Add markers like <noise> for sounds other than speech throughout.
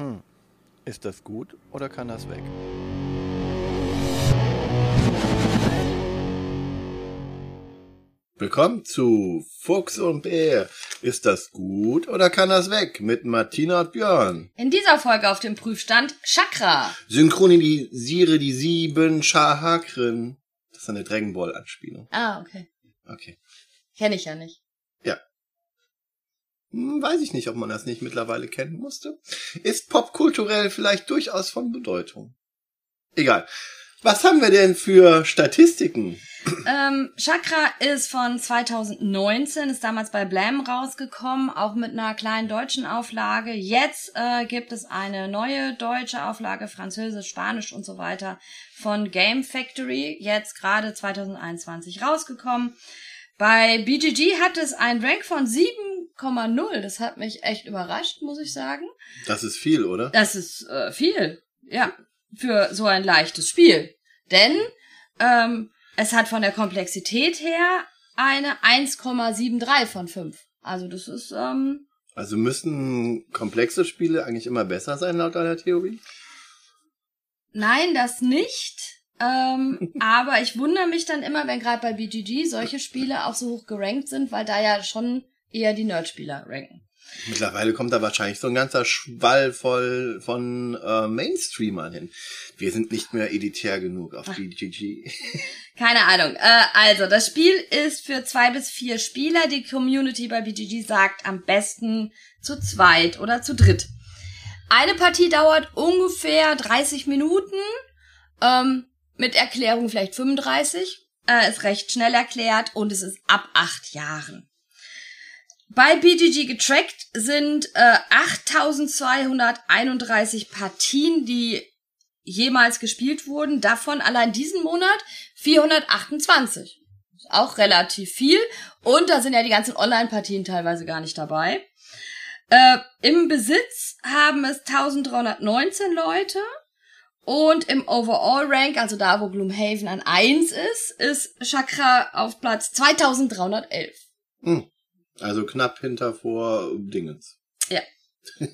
Hm. Ist das gut oder kann das weg? Willkommen zu Fuchs und Bär. Ist das gut oder kann das weg? Mit Martina und Björn. In dieser Folge auf dem Prüfstand Chakra. Synchronisiere die sieben Chakren. Das ist eine Dragon Ball Anspielung. Ah, okay. Okay. Kenne ich ja nicht. Hm, weiß ich nicht, ob man das nicht mittlerweile kennen musste. Ist popkulturell vielleicht durchaus von Bedeutung. Egal. Was haben wir denn für Statistiken? Ähm, Chakra ist von 2019, ist damals bei Blam rausgekommen, auch mit einer kleinen deutschen Auflage. Jetzt äh, gibt es eine neue deutsche Auflage, Französisch, Spanisch und so weiter von Game Factory, jetzt gerade 2021 rausgekommen. Bei BGG hat es einen Rank von 7,0. Das hat mich echt überrascht, muss ich sagen. Das ist viel, oder? Das ist äh, viel, ja, für so ein leichtes Spiel. Denn ähm, es hat von der Komplexität her eine 1,73 von 5. Also das ist... Ähm, also müssen komplexe Spiele eigentlich immer besser sein, laut deiner Theorie? Nein, das nicht. Ähm, aber ich wundere mich dann immer, wenn gerade bei BGG solche Spiele auch so hoch gerankt sind, weil da ja schon eher die Nerdspieler ranken. Mittlerweile kommt da wahrscheinlich so ein ganzer Schwall voll von äh, Mainstreamern hin. Wir sind nicht mehr editär genug auf BGG. Keine Ahnung. Äh, also, das Spiel ist für zwei bis vier Spieler. Die Community bei BGG sagt am besten zu zweit oder zu dritt. Eine Partie dauert ungefähr 30 Minuten. Ähm, mit Erklärung vielleicht 35. Äh, ist recht schnell erklärt und es ist ab acht Jahren. Bei BGG getrackt sind äh, 8231 Partien, die jemals gespielt wurden. Davon allein diesen Monat 428. Ist auch relativ viel. Und da sind ja die ganzen Online-Partien teilweise gar nicht dabei. Äh, Im Besitz haben es 1319 Leute. Und im Overall Rank, also da, wo Gloomhaven an 1 ist, ist Chakra auf Platz 2311. Hm. Also knapp hinter vor Dingens. Ja. <laughs>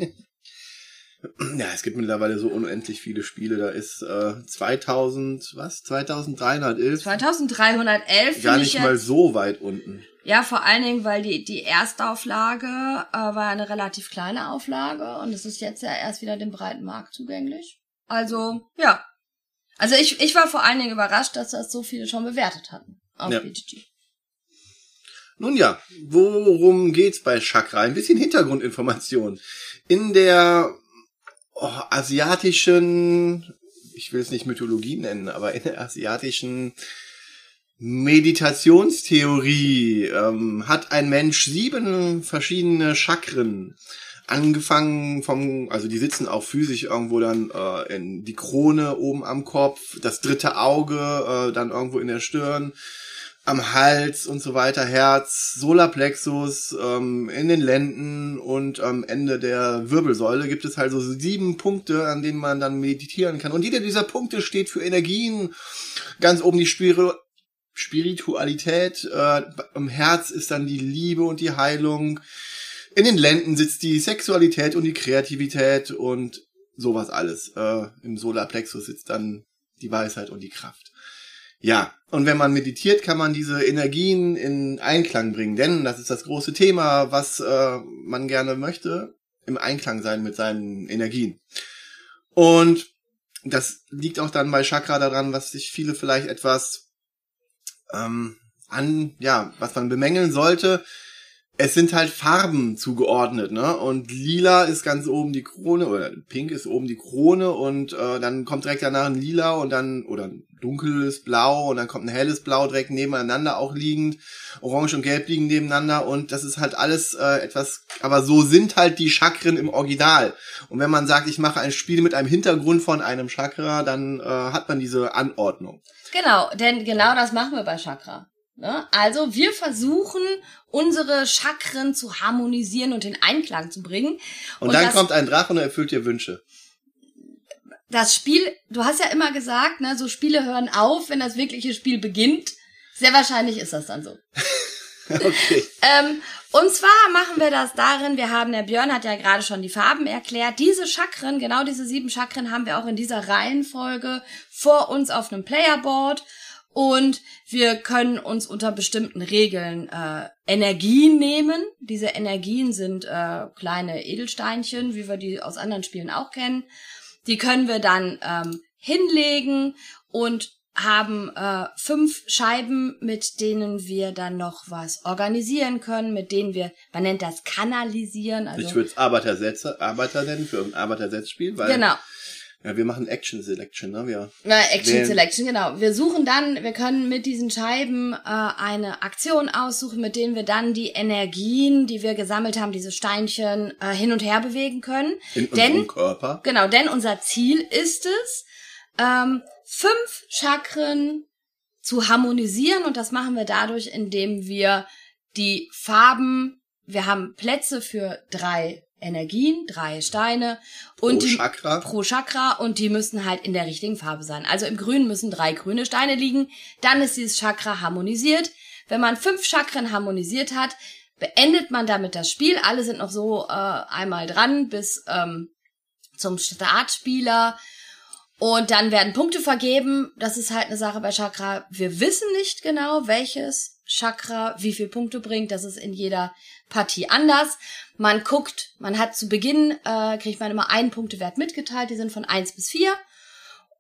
ja, es gibt mittlerweile so unendlich viele Spiele. Da ist äh, 2000, was? 2311? 2311. Gar nicht mal so weit unten. Ja, vor allen Dingen, weil die, die Erstauflage äh, war eine relativ kleine Auflage und es ist jetzt ja erst wieder dem breiten Markt zugänglich. Also, ja. Also ich, ich war vor allen Dingen überrascht, dass das so viele schon bewertet hatten auf ja. BGG. Nun ja, worum geht's bei Chakra? Ein bisschen Hintergrundinformation. In der oh, asiatischen, ich will es nicht Mythologie nennen, aber in der asiatischen Meditationstheorie ähm, hat ein Mensch sieben verschiedene Chakren. Angefangen vom, also die sitzen auch physisch irgendwo dann äh, in die Krone oben am Kopf, das dritte Auge äh, dann irgendwo in der Stirn, am Hals und so weiter, Herz, Solarplexus, ähm, in den Lenden und am Ende der Wirbelsäule gibt es halt so sieben Punkte, an denen man dann meditieren kann. Und jeder dieser Punkte steht für Energien. Ganz oben die Spir Spiritualität, äh, im Herz ist dann die Liebe und die Heilung. In den Lenden sitzt die Sexualität und die Kreativität und sowas alles. Äh, Im Solarplexus sitzt dann die Weisheit und die Kraft. Ja, und wenn man meditiert, kann man diese Energien in Einklang bringen, denn das ist das große Thema, was äh, man gerne möchte, im Einklang sein mit seinen Energien. Und das liegt auch dann bei Chakra daran, was sich viele vielleicht etwas ähm, an, ja, was man bemängeln sollte, es sind halt Farben zugeordnet, ne? Und lila ist ganz oben die Krone oder pink ist oben die Krone und äh, dann kommt direkt danach ein lila und dann oder ein dunkles Blau und dann kommt ein helles Blau direkt nebeneinander auch liegend. Orange und Gelb liegen nebeneinander und das ist halt alles äh, etwas, aber so sind halt die Chakren im Original. Und wenn man sagt, ich mache ein Spiel mit einem Hintergrund von einem Chakra, dann äh, hat man diese Anordnung. Genau, denn genau das machen wir bei Chakra. Ne? Also wir versuchen, unsere Chakren zu harmonisieren und in Einklang zu bringen. Und, und dann kommt ein Drache und erfüllt dir Wünsche. Das Spiel, du hast ja immer gesagt, ne, so Spiele hören auf, wenn das wirkliche Spiel beginnt. Sehr wahrscheinlich ist das dann so. <laughs> Okay. Ähm, und zwar machen wir das darin, wir haben, der Björn hat ja gerade schon die Farben erklärt. Diese Chakren, genau diese sieben Chakren haben wir auch in dieser Reihenfolge vor uns auf einem Playerboard. Und wir können uns unter bestimmten Regeln äh, Energien nehmen. Diese Energien sind äh, kleine Edelsteinchen, wie wir die aus anderen Spielen auch kennen. Die können wir dann ähm, hinlegen und haben äh, fünf Scheiben, mit denen wir dann noch was organisieren können, mit denen wir, man nennt das kanalisieren. Also, ich würde es Arbeitersätze, Arbeiter nennen für ein Arbeitersetzspiel, weil genau. Ja, wir machen Action Selection, ne? Wir Na, Action wählen- Selection, genau. Wir suchen dann, wir können mit diesen Scheiben äh, eine Aktion aussuchen, mit denen wir dann die Energien, die wir gesammelt haben, diese Steinchen äh, hin und her bewegen können. in Denn unserem Körper. Genau, denn unser Ziel ist es, ähm, fünf Chakren zu harmonisieren und das machen wir dadurch, indem wir die Farben, wir haben Plätze für drei Energien, drei Steine und Pro die Chakra. pro Chakra und die müssen halt in der richtigen Farbe sein. Also im Grün müssen drei grüne Steine liegen, dann ist dieses Chakra harmonisiert. Wenn man fünf Chakren harmonisiert hat, beendet man damit das Spiel. Alle sind noch so äh, einmal dran bis ähm, zum Startspieler. Und dann werden Punkte vergeben. Das ist halt eine Sache bei Chakra. Wir wissen nicht genau, welches Chakra wie viel Punkte bringt. Das ist in jeder Partie anders. Man guckt, man hat zu Beginn, äh, kriegt man immer einen Punktewert mitgeteilt. Die sind von eins bis vier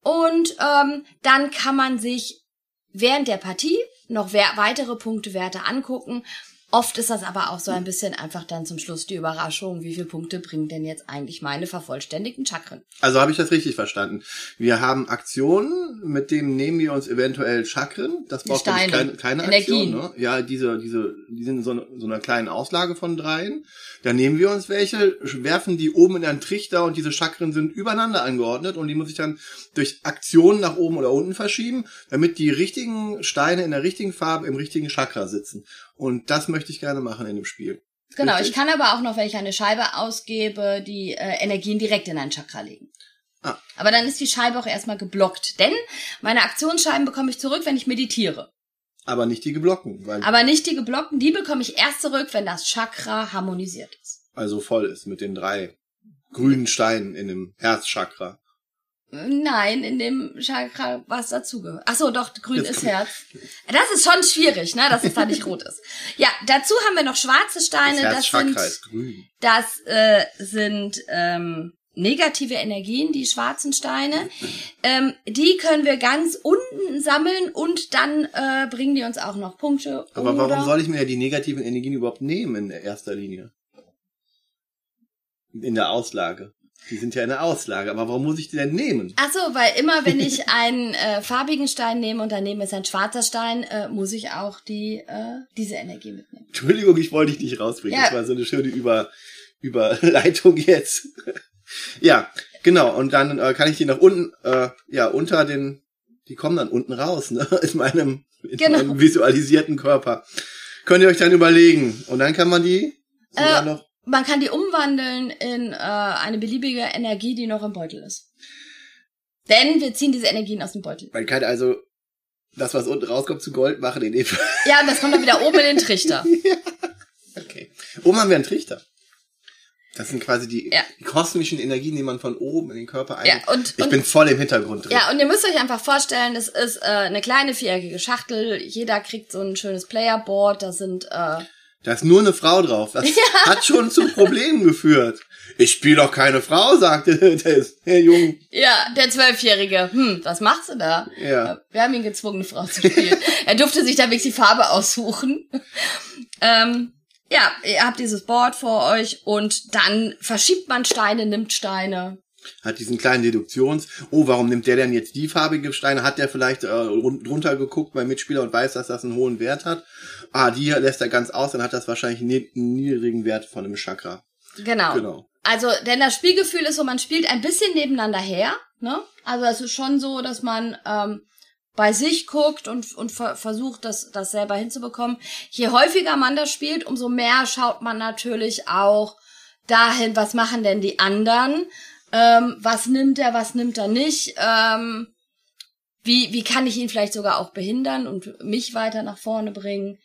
Und ähm, dann kann man sich während der Partie noch weitere Punktewerte angucken. Oft ist das aber auch so ein bisschen einfach dann zum Schluss die Überraschung, wie viele Punkte bringen denn jetzt eigentlich meine vervollständigten Chakren. Also habe ich das richtig verstanden. Wir haben Aktionen, mit denen nehmen wir uns eventuell Chakren. Das braucht Steine. keine, keine. Aktion. Ne? Ja, diese, diese, die sind in so, eine- so einer kleinen Auslage von dreien. Da nehmen wir uns welche, werfen die oben in einen Trichter und diese Chakren sind übereinander angeordnet und die muss ich dann durch Aktionen nach oben oder unten verschieben, damit die richtigen Steine in der richtigen Farbe im richtigen Chakra sitzen. Und das möchte ich gerne machen in dem Spiel. Genau, Richtig? ich kann aber auch noch, wenn ich eine Scheibe ausgebe, die äh, Energien direkt in ein Chakra legen. Ah. Aber dann ist die Scheibe auch erstmal geblockt, denn meine Aktionsscheiben bekomme ich zurück, wenn ich meditiere. Aber nicht die geblockten, weil Aber nicht die geblockten, die bekomme ich erst zurück, wenn das Chakra harmonisiert ist. also voll ist mit den drei grünen Steinen in dem Herzchakra. Nein, in dem Chakra, was dazugehört. Ach so, doch, grün ist Herz. Das ist schon schwierig, ne, dass es da nicht rot ist. Ja, dazu haben wir noch schwarze Steine. Das Das, sind, ist grün. das äh, sind ähm, negative Energien, die schwarzen Steine. Ähm, die können wir ganz unten sammeln und dann äh, bringen die uns auch noch Punkte. Aber oder? warum soll ich mir die negativen Energien überhaupt nehmen in erster Linie? In der Auslage. Die sind ja in der Auslage, aber warum muss ich die denn nehmen? Ach so, weil immer wenn ich einen äh, farbigen Stein nehme und daneben ist ein schwarzer Stein, äh, muss ich auch die äh, diese Energie mitnehmen. Entschuldigung, ich wollte dich nicht rausbringen. Ja. Das war so eine schöne Über Überleitung jetzt. <laughs> ja, genau. Und dann äh, kann ich die nach unten, äh, ja, unter den, die kommen dann unten raus, ne? <laughs> In meinem, in Genau. meinem visualisierten Körper. Könnt ihr euch dann überlegen. Und dann kann man die sogar Äh, noch Man kann die umwandeln in äh, eine beliebige Energie, die noch im Beutel ist. Denn wir ziehen diese Energien aus dem Beutel. Man kann also das, was unten rauskommt, zu Gold machen in dem Ja, und das kommt dann wieder oben in den Trichter. <laughs> Okay. Oben haben wir einen Trichter. Das sind quasi die, Ja. die kosmischen Energien, die man von oben in den Körper ein. Ja, und, ich und bin voll im Hintergrund drin. Ja, und ihr müsst euch einfach vorstellen, das ist äh, eine kleine viereckige Schachtel. Jeder kriegt so ein schönes Playerboard. Da sind äh, Da ist nur eine Frau drauf. Das <laughs> hat schon zu Problemen geführt. Ich spiele doch keine Frau, sagte <laughs> der, der Junge. ja der Zwölfjährige. Hm, was machst du da? Ja. Wir haben ihn gezwungen, eine Frau zu spielen. <laughs> er durfte sich da wirklich die Farbe aussuchen. ähm, ja, ihr habt dieses Board vor euch und dann verschiebt man Steine, nimmt Steine. Hat diesen kleinen Deduktions. Oh, warum nimmt der denn jetzt die farbige Steine? Hat der vielleicht äh, run- drunter geguckt beim Mitspieler und weiß, dass das einen hohen Wert hat? Ah, die lässt er ganz aus, dann hat das wahrscheinlich einen niedrigen Wert von einem Chakra. Genau. Genau. Also, denn das Spielgefühl ist so, man spielt ein bisschen nebeneinander her. Ne? Also es ist schon so, dass man ähm, bei sich guckt und, und ver versucht, das, das selber hinzubekommen. Je häufiger man das spielt, umso mehr schaut man natürlich auch dahin, was machen denn die anderen? Ähm, was nimmt er, was nimmt er nicht? Ähm, wie, wie kann ich ihn vielleicht sogar auch behindern und mich weiter nach vorne bringen?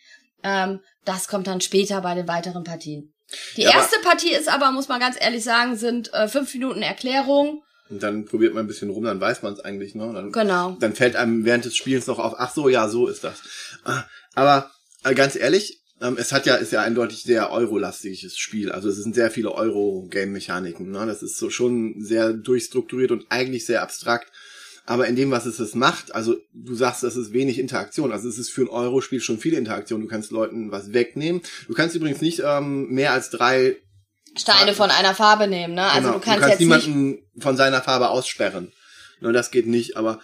Ähm, das kommt dann später bei den weiteren Partien. Die Ja, erste Partie ist aber, muss man ganz ehrlich sagen, sind äh, fünf Minuten Erklärung. Und dann probiert man ein bisschen rum, dann weiß man es eigentlich, ne? Dann, Genau. dann fällt einem während des Spiels noch auf, ach so, ja, so ist das. Ah, Aber äh, ganz ehrlich, ähm, es hat ja, ist ja eindeutig sehr eurolastiges Spiel. Also es sind sehr viele Euro-Game-Mechaniken. Ne? Das ist so schon sehr durchstrukturiert und eigentlich sehr abstrakt. Aber in dem, was es es macht, also du sagst, das ist wenig Interaktion. Also es ist für ein Euro-Spiel schon viel Interaktion. Du kannst Leuten was wegnehmen. Du kannst übrigens nicht ähm, mehr als drei Steine von einer Farbe nehmen, ne? Also Genau. du kannst, jetzt nicht. niemanden von seiner Farbe aussperren. Nur das geht nicht, aber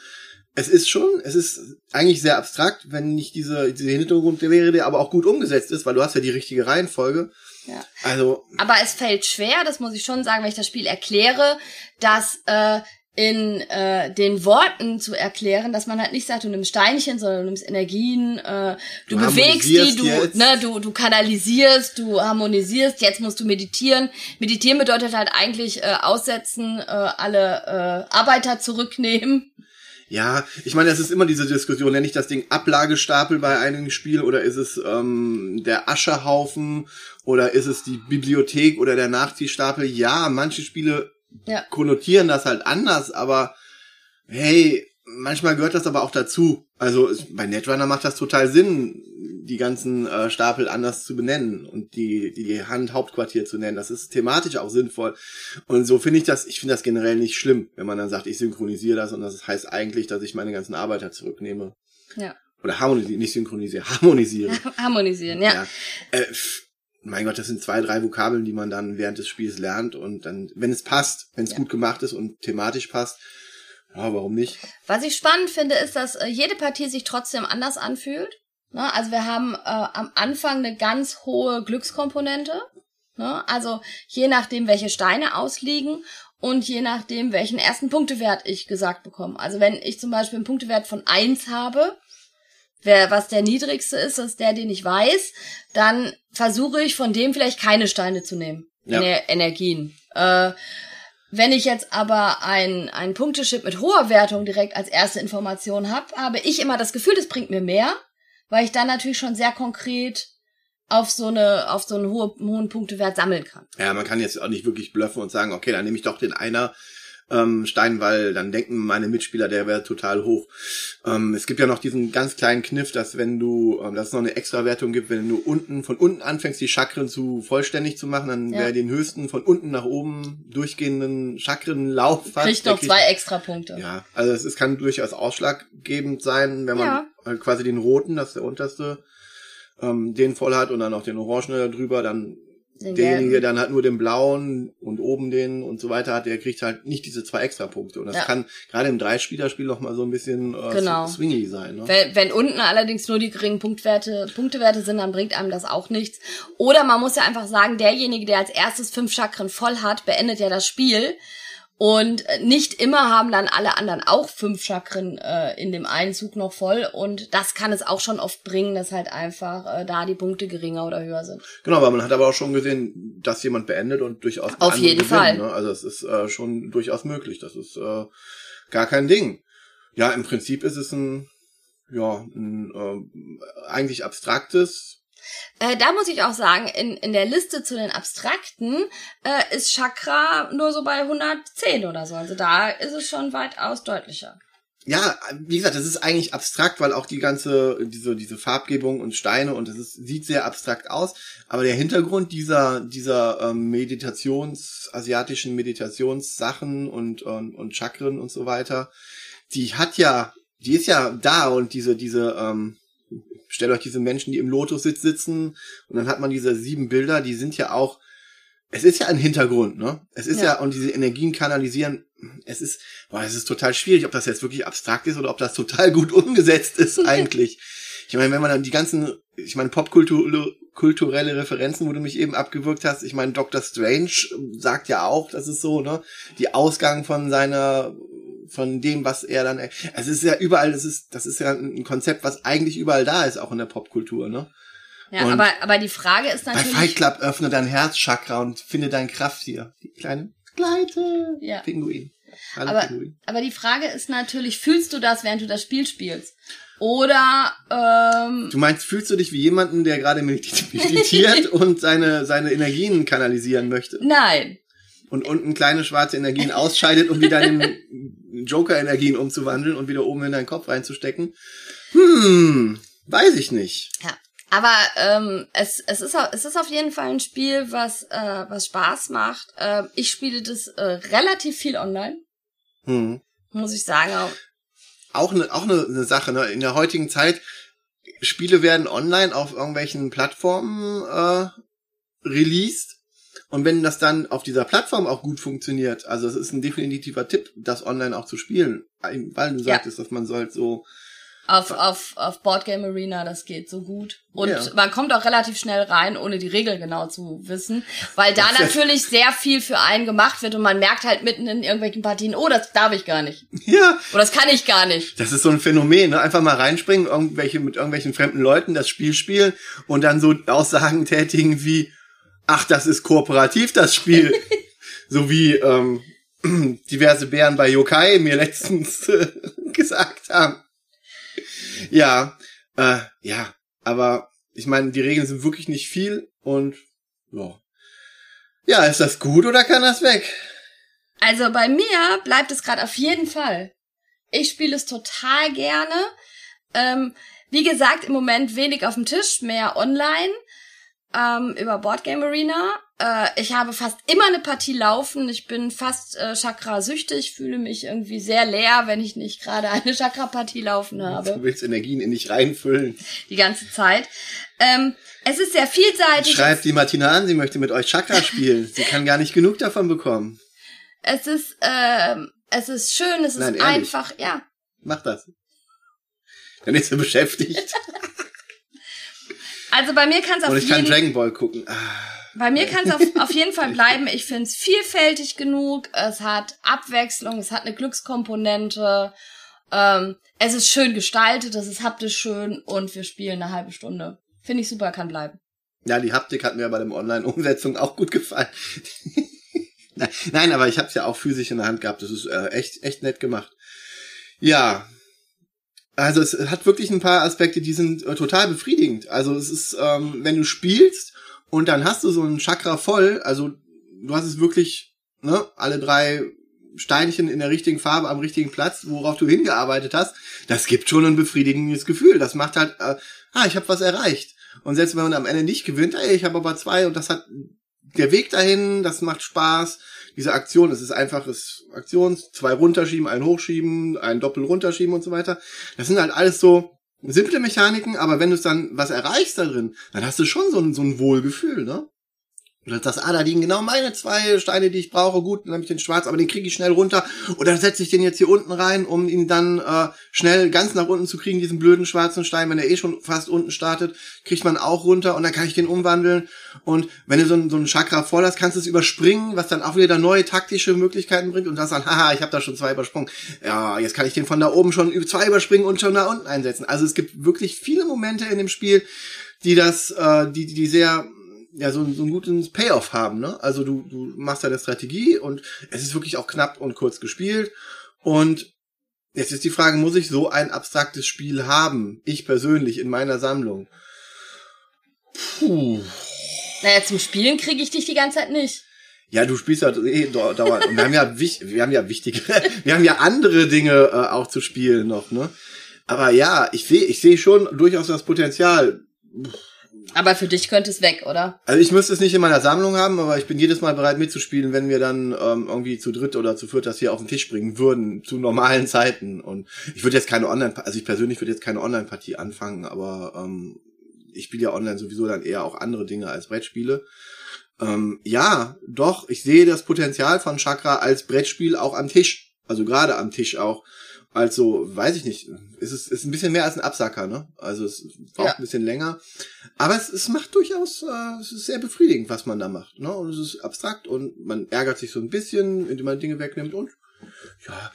es ist schon, es ist eigentlich sehr abstrakt, wenn nicht diese, diese Hintergrund wäre, der aber auch gut umgesetzt ist, weil du hast ja die richtige Reihenfolge. Ja. Also, Aber es fällt schwer, das muss ich schon sagen, wenn ich das Spiel erkläre, dass äh, in äh, den Worten zu erklären, dass man halt nicht sagt, du nimmst Steinchen, sondern du nimmst Energien, äh, du, Du bewegst die, du, jetzt. ne, du, du kanalisierst, du harmonisierst, jetzt musst du meditieren. Meditieren bedeutet halt eigentlich äh, aussetzen, äh, alle äh, Arbeiter zurücknehmen. ja, ich meine, es ist immer diese Diskussion, nenne ich das Ding Ablagestapel bei einem Spiel oder ist es ähm, der Aschehaufen oder ist es die Bibliothek oder der Nachziehstapel? Ja, manche Spiele Ja. konnotieren das halt anders, aber hey, manchmal gehört das aber auch dazu. Also bei Netrunner macht das total Sinn, die ganzen äh, Stapel anders zu benennen und die, die, die Hand-Hauptquartier zu nennen. Das ist thematisch auch sinnvoll. Und so finde ich das, ich finde das generell nicht schlimm, wenn man dann sagt, ich synchronisiere das und das heißt eigentlich, dass ich meine ganzen Arbeiter zurücknehme. Ja. Oder harmonisiere, nicht synchronisiere, harmonisiere. <laughs> Harmonisieren, ja. Ja. Äh, mein Gott, das sind zwei, drei Vokabeln, die man dann während des Spiels lernt und dann, wenn es passt, wenn es Ja. gut gemacht ist und thematisch passt, ja, warum nicht? Was ich spannend finde, ist, dass äh, jede Partie sich trotzdem anders anfühlt. Ne? Also wir haben äh, am Anfang eine ganz hohe Glückskomponente. Ne? Also je nachdem, welche Steine ausliegen und je nachdem, welchen ersten Punktewert ich gesagt bekomme. Also wenn ich zum Beispiel einen Punktewert von eins habe, wer, was der niedrigste ist, ist der, den ich weiß, dann versuche ich von dem vielleicht keine Steine zu nehmen. Ja. Ener Energien. Äh, wenn ich jetzt aber ein, ein Punktechip mit hoher Wertung direkt als erste Information habe, habe ich immer das Gefühl, das bringt mir mehr, weil ich dann natürlich schon sehr konkret auf so eine auf so einen hohe, hohen Punktewert sammeln kann. Ja, man kann jetzt auch nicht wirklich bluffen und sagen, okay, dann nehme ich doch den einer ähm, Stein, weil dann denken meine Mitspieler, der wäre total hoch. Ähm, es gibt ja noch diesen ganz kleinen Kniff, dass wenn du, ähm, dass es noch eine Extrawertung gibt, wenn du unten von unten anfängst, die Chakren zu vollständig zu machen, dann Ja. wer den höchsten von unten nach oben durchgehenden Chakrenlauf hat, Kriegt noch zwei extra Punkte. Ja, also es, es kann durchaus ausschlaggebend sein, wenn man Ja. quasi den roten, das ist der unterste, ähm, den voll hat und dann noch den orangenen drüber, dann Den derjenige gelben. dann halt nur den blauen und oben den und so weiter hat, der kriegt halt nicht diese zwei Extrapunkte. Und das Ja. kann gerade im Dreispielerspiel noch mal so ein bisschen äh, Genau. swingy sein. Ne? Wenn, wenn unten allerdings nur die geringen Punktwerte, Punktewerte sind, dann bringt einem das auch nichts. Oder man muss ja einfach sagen, derjenige, der als erstes fünf Chakren voll hat, beendet ja das Spiel. Und äh, nicht immer haben dann alle anderen auch fünf Chakren äh, in dem einen Zug noch voll. Und das kann es auch schon oft bringen, dass halt einfach äh, da die Punkte geringer oder höher sind. Genau, aber man hat aber auch schon gesehen, dass jemand beendet und durchaus Auf jeden gewinnen, Fall. Ne? Also es ist äh, schon durchaus möglich. Das ist äh, gar kein Ding. Ja, im Prinzip ist es ein ja ein äh, eigentlich abstraktes Äh, da muss ich auch sagen, in, in der Liste zu den Abstrakten äh, ist Chakra nur so bei 110 oder so. Also da ist es schon weitaus deutlicher. Ja, wie gesagt, das ist eigentlich abstrakt, weil auch die ganze, diese, diese Farbgebung und Steine und das ist, sieht sehr abstrakt aus. Aber der Hintergrund dieser, dieser ähm, Meditations, asiatischen Meditationssachen und, und, und Chakren und so weiter, die hat ja, die ist ja da und diese, diese, ähm, stellt euch diese Menschen, die im Lotussitz sitzen und dann hat man diese sieben Bilder, die sind ja auch, es ist ja ein Hintergrund, ne? Es ist ja, Ja. und diese Energien kanalisieren, es ist, boah, es ist total schwierig, ob das jetzt wirklich abstrakt ist oder ob das total gut <laughs> umgesetzt ist <laughs> eigentlich. Ich meine, wenn man dann die ganzen, ich meine, Popkultur, kulturelle Referenzen, wo du mich eben abgewürgt hast, ich meine, Dr. Strange sagt ja auch, das ist so, ne? Die Ausgang von seiner, von dem, was er dann, es ist ja überall, das ist, das ist ja ein Konzept, was eigentlich überall da ist, auch in der Popkultur, ne? Ja, Und aber, aber die Frage ist Bei natürlich. Fight Club öffne dein Herzchakra und finde dein Kraft hier. Die kleine Gleite. Ja. Pinguin. Hallo Aber, Pinguin. aber die Frage ist natürlich, fühlst du das, während du das Spiel spielst? Oder ähm, Du meinst, fühlst du dich wie jemanden, der gerade medit- <laughs> meditiert <laughs> und seine, seine Energien kanalisieren möchte? nein. Und unten kleine schwarze Energien ausscheidet, um wieder in Joker-Energien umzuwandeln und wieder oben in deinen Kopf reinzustecken? Hm, weiß ich nicht. Ja. Aber ähm, es, es, ist, es ist auf jeden Fall ein Spiel, was, äh, was Spaß macht. Äh, ich spiele das äh, relativ viel online, Hm. muss ich sagen. Auch eine auch eine, eine Sache, ne? In der heutigen Zeit, Spiele werden online auf irgendwelchen Plattformen äh, released. Und wenn das dann auf dieser Plattform auch gut funktioniert, also es ist ein definitiver Tipp, das online auch zu spielen, weil du Ja. sagtest, dass man so halt so Auf, auf, auf Boardgame Arena, das geht so gut. Und Ja. man kommt auch relativ schnell rein, ohne die Regeln genau zu wissen, weil da natürlich sehr viel für einen gemacht wird und man merkt halt mitten in irgendwelchen Partien, oh, das darf ich gar nicht. <laughs> ja, Oder das kann ich gar nicht. Das ist so ein Phänomen, ne? Einfach mal reinspringen, irgendwelche mit irgendwelchen fremden Leuten das Spiel spielen und dann so Aussagen <laughs> tätigen wie, ach, das ist kooperativ, das Spiel. <laughs> so wie ähm, <clears throat> diverse Bären bei Yokai mir letztens äh, <laughs> gesagt haben. Ja, äh, ja, aber ich meine, die Regeln sind wirklich nicht viel und ja. Ja, ist das gut oder kann das weg? Also bei mir bleibt es gerade auf jeden Fall. Ich spiele es total gerne. Ähm, wie gesagt, im Moment wenig auf dem Tisch, mehr online ähm, über Boardgame Arena. Äh, ich habe fast immer eine Partie laufen. Ich bin fast äh, Chakra-süchtig, fühle mich irgendwie sehr leer, wenn ich nicht gerade eine Chakra-Partie laufen habe. Du willst Energien in dich reinfüllen. Die ganze Zeit. Ähm, es ist sehr vielseitig. Schreibt die Martina an, sie möchte mit euch Chakra <laughs> spielen. Sie kann gar nicht genug davon bekommen. Es ist, ähm, es ist schön, es ist Nein, ehrlich. einfach, ja. Mach das. Dann ist sie beschäftigt. <laughs> Also bei mir kann es auf Und ich kann jeden Dragon Ball gucken. Ah, Bei mir kann es auf, auf jeden Fall bleiben. Ich finde es vielfältig genug. Es hat Abwechslung, es hat eine Glückskomponente. Ähm, es ist schön gestaltet, es ist haptisch schön und wir spielen eine halbe Stunde. Finde ich super, kann bleiben. Ja, die Haptik hat mir bei der Online-Umsetzung auch gut gefallen. Nein, <laughs> Nein, aber ich habe es ja auch physisch in der Hand gehabt. Das ist äh, echt, echt nett gemacht. Ja. Also es hat wirklich ein paar Aspekte, die sind äh, total befriedigend. Also es ist, ähm, wenn du spielst und dann hast du so ein Chakra voll, also du hast es wirklich, ne, alle drei Steinchen in der richtigen Farbe am richtigen Platz, worauf du hingearbeitet hast, das gibt schon ein befriedigendes Gefühl. Das macht halt, äh, ah, ich habe was erreicht. Und selbst wenn man am Ende nicht gewinnt, ey, ich habe aber zwei und das hat der Weg dahin, das macht Spaß. Diese Aktion, es ist einfaches Aktion, zwei runterschieben, ein hochschieben, ein Doppel runterschieben und so weiter. Das sind halt alles so simple Mechaniken, aber wenn du dann was erreichst da drin, dann hast du schon so ein, so ein Wohlgefühl, ne? Oder das, ah, da liegen genau meine zwei Steine, die ich brauche. Gut, dann habe ich den schwarz, aber den kriege ich schnell runter. Oder setze ich den jetzt hier unten rein, um ihn dann äh, schnell ganz nach unten zu kriegen, diesen blöden schwarzen Stein. Wenn er eh schon fast unten startet, kriegt man auch runter und dann kann ich den umwandeln. Und wenn du so ein, so ein Chakra voll hast, kannst du es überspringen, was dann auch wieder neue taktische Möglichkeiten bringt. Und das dann, haha, ich habe da schon zwei übersprungen. Ja, jetzt kann ich den von da oben schon zwei überspringen und schon da unten einsetzen. Also es gibt wirklich viele Momente in dem Spiel, die das, äh, die, die sehr ja, so, so einen guten Payoff haben, ne? Also du, du machst deine Strategie und es ist wirklich auch knapp und kurz gespielt. Und jetzt ist die Frage, muss ich so ein abstraktes Spiel haben? Ich persönlich in meiner Sammlung. Puh. Naja, zum Spielen kriege ich dich die ganze Zeit nicht. Ja, du spielst ja eh dau- dauernd. Und wir haben ja, wir haben ja wichtige, <laughs> wir haben ja andere Dinge äh, auch zu spielen noch, ne? Aber ja, ich sehe, ich sehe schon durchaus das Potenzial. Aber für dich könnte es weg, oder? Also ich müsste es nicht in meiner Sammlung haben, aber ich bin jedes Mal bereit mitzuspielen, wenn wir dann ähm, irgendwie zu dritt oder zu viert das hier auf den Tisch bringen würden, zu normalen <laughs> Zeiten. Und ich würde jetzt keine Online, also ich persönlich würde jetzt keine Online-Partie anfangen, aber ähm, ich spiele ja online sowieso dann eher auch andere Dinge als Brettspiele. Ähm, ja, doch, ich sehe das Potenzial von Chakra als Brettspiel auch am Tisch. Also gerade am Tisch auch. Also, weiß ich nicht. Es ist, ist ein bisschen mehr als ein Absacker, ne? Also es braucht Ja. ein bisschen länger. Aber es, es macht durchaus, äh, es ist sehr befriedigend, was man da macht. Ne? Und es ist abstrakt und man ärgert sich so ein bisschen, indem man Dinge wegnimmt und ja.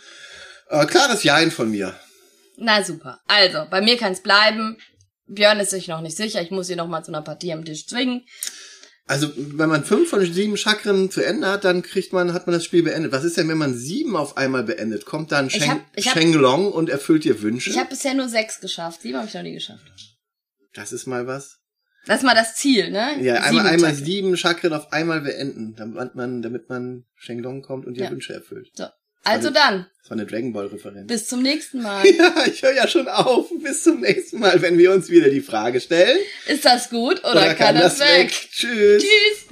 Äh, klares Jein von mir. Na super. Also, bei mir kann es bleiben. Björn ist sich noch nicht sicher. Ich muss ihn noch mal zu einer Partie am Tisch zwingen. Also, wenn man fünf von sieben Chakren zu Ende hat, dann kriegt man, hat man das Spiel beendet. Was ist denn, wenn man sieben auf einmal beendet? Kommt dann Ich Sheng, hab- ich hab- Shenglong und erfüllt dir Wünsche? Ich habe bisher nur sechs geschafft. Sieben habe ich noch nie geschafft. das ist mal was. Das ist mal das Ziel, ne? Ja, einmal, Sieben einmal Chakren. sieben Chakren auf einmal beenden, damit man, damit man Shenglong kommt und dir Ja. Wünsche erfüllt. So. Also eine- dann, Das war eine Dragon Ball Referenz. bis zum nächsten <laughs> Mal. Ja, ich höre ja schon auf. Bis zum nächsten Mal, wenn wir uns wieder die Frage stellen. Ist das gut oder, kann, das weg? Tschüss. Tschüss.